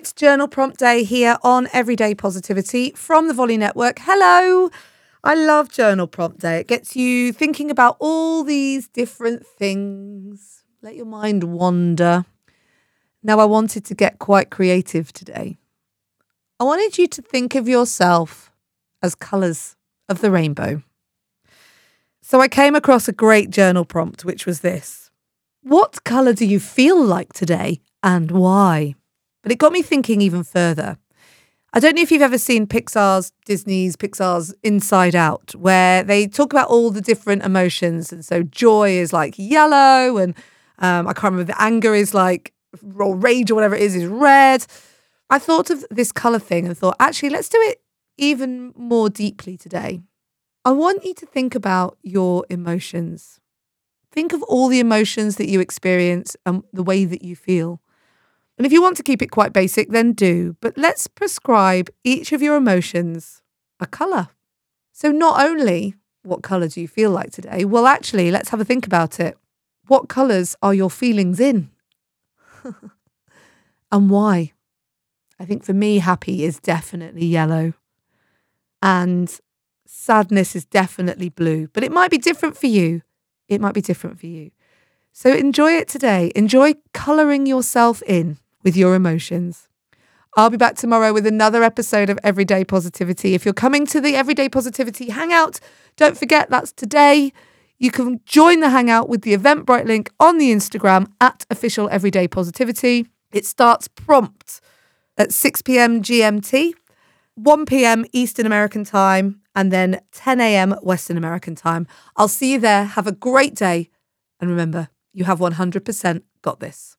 It's Journal Prompt Day here on Everyday Positivity from the Volley Network. Hello. I love Journal Prompt Day. It gets you thinking about all these different things. Let your mind wander. Now, I wanted to get quite creative today. I wanted you to think of yourself as colours of the rainbow. So I came across a great journal prompt, which was this What colour do you feel like today and why? But it got me thinking even further. I don't know if you've ever seen Pixar's, Disney's, Pixar's Inside Out, where they talk about all the different emotions. And so joy is like yellow, and um, I can't remember, anger is like, or rage or whatever it is, is red. I thought of this colour thing and thought, actually, let's do it even more deeply today. I want you to think about your emotions. Think of all the emotions that you experience and the way that you feel. And if you want to keep it quite basic, then do. But let's prescribe each of your emotions a colour. So, not only what colour do you feel like today? Well, actually, let's have a think about it. What colours are your feelings in? and why? I think for me, happy is definitely yellow. And sadness is definitely blue. But it might be different for you. It might be different for you. So enjoy it today. Enjoy colouring yourself in with your emotions. I'll be back tomorrow with another episode of Everyday Positivity. If you're coming to the Everyday Positivity Hangout, don't forget that's today. You can join the Hangout with the Eventbrite link on the Instagram at official Everyday Positivity. It starts prompt at 6 p.m. GMT, 1 p.m. Eastern American time, and then 10 a.m. Western American time. I'll see you there. Have a great day. And remember, you have 100% got this.